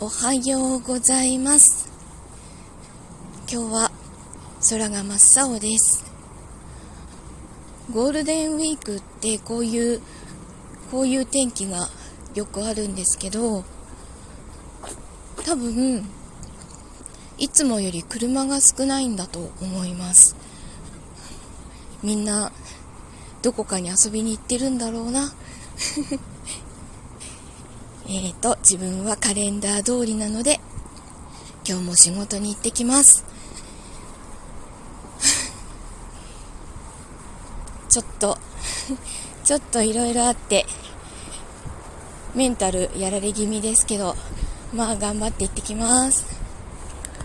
おはようございます。今日は空が真っ青です。ゴールデンウィークってこういうこういう天気がよくあるんですけど多分いつもより車が少ないんだと思います。みんなどこかに遊びに行ってるんだろうな。えーと、自分はカレンダー通りなので、今日も仕事に行ってきます。ちょっと、ちょっといろいろあって、メンタルやられ気味ですけど、まあ頑張って行ってきます。